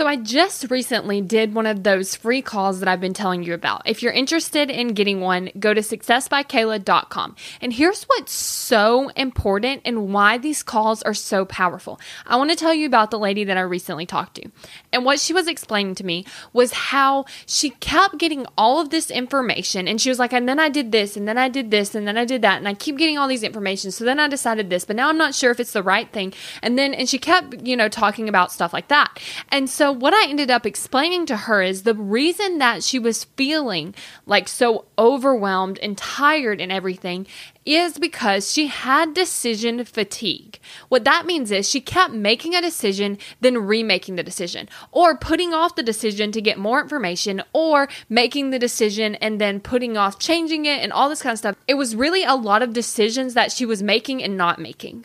So, I just recently did one of those free calls that I've been telling you about. If you're interested in getting one, go to successbykayla.com. And here's what's so important and why these calls are so powerful. I want to tell you about the lady that I recently talked to. And what she was explaining to me was how she kept getting all of this information. And she was like, and then I did this, and then I did this, and then I did that. And I keep getting all these information. So then I decided this, but now I'm not sure if it's the right thing. And then, and she kept, you know, talking about stuff like that. And so, what I ended up explaining to her is the reason that she was feeling like so overwhelmed and tired and everything is because she had decision fatigue. What that means is she kept making a decision, then remaking the decision, or putting off the decision to get more information, or making the decision and then putting off changing it and all this kind of stuff. It was really a lot of decisions that she was making and not making.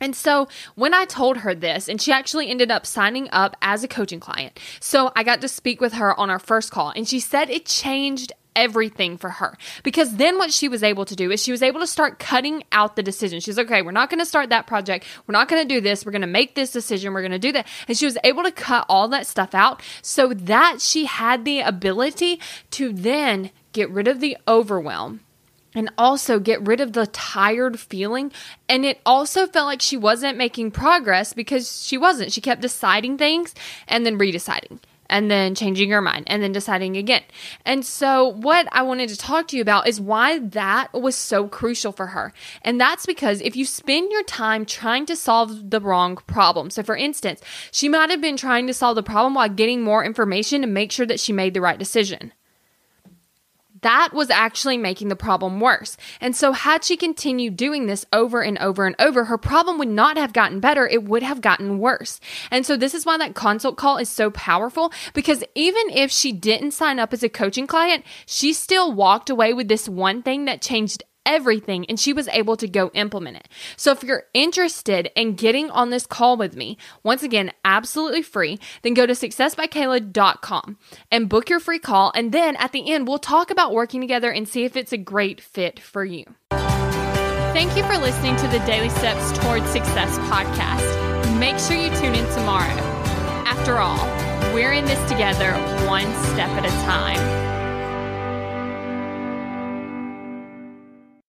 And so when I told her this, and she actually ended up signing up as a coaching client. So I got to speak with her on our first call, and she said it changed everything for her because then what she was able to do is she was able to start cutting out the decision. She's okay, we're not going to start that project. We're not going to do this. We're going to make this decision. We're going to do that. And she was able to cut all that stuff out so that she had the ability to then get rid of the overwhelm and also get rid of the tired feeling. And it also felt like she wasn't making progress because she wasn't. She kept deciding things and then redeciding and then changing her mind and then deciding again. And so, what I wanted to talk to you about is why that was so crucial for her. And that's because if you spend your time trying to solve the wrong problem, so for instance, she might have been trying to solve the problem while getting more information to make sure that she made the right decision that was actually making the problem worse. And so, had she continued doing this over and over and over, her problem would not have gotten better, it would have gotten worse. And so, this is why that consult call is so powerful because even if she didn't sign up as a coaching client, she still walked away with this one thing that changed everything and she was able to go implement it. So if you're interested in getting on this call with me, once again, absolutely free, then go to successbykayla.com and book your free call. And then at the end, we'll talk about working together and see if it's a great fit for you. Thank you for listening to the Daily Steps Towards Success podcast. Make sure you tune in tomorrow. After all, we're in this together, one step at a time.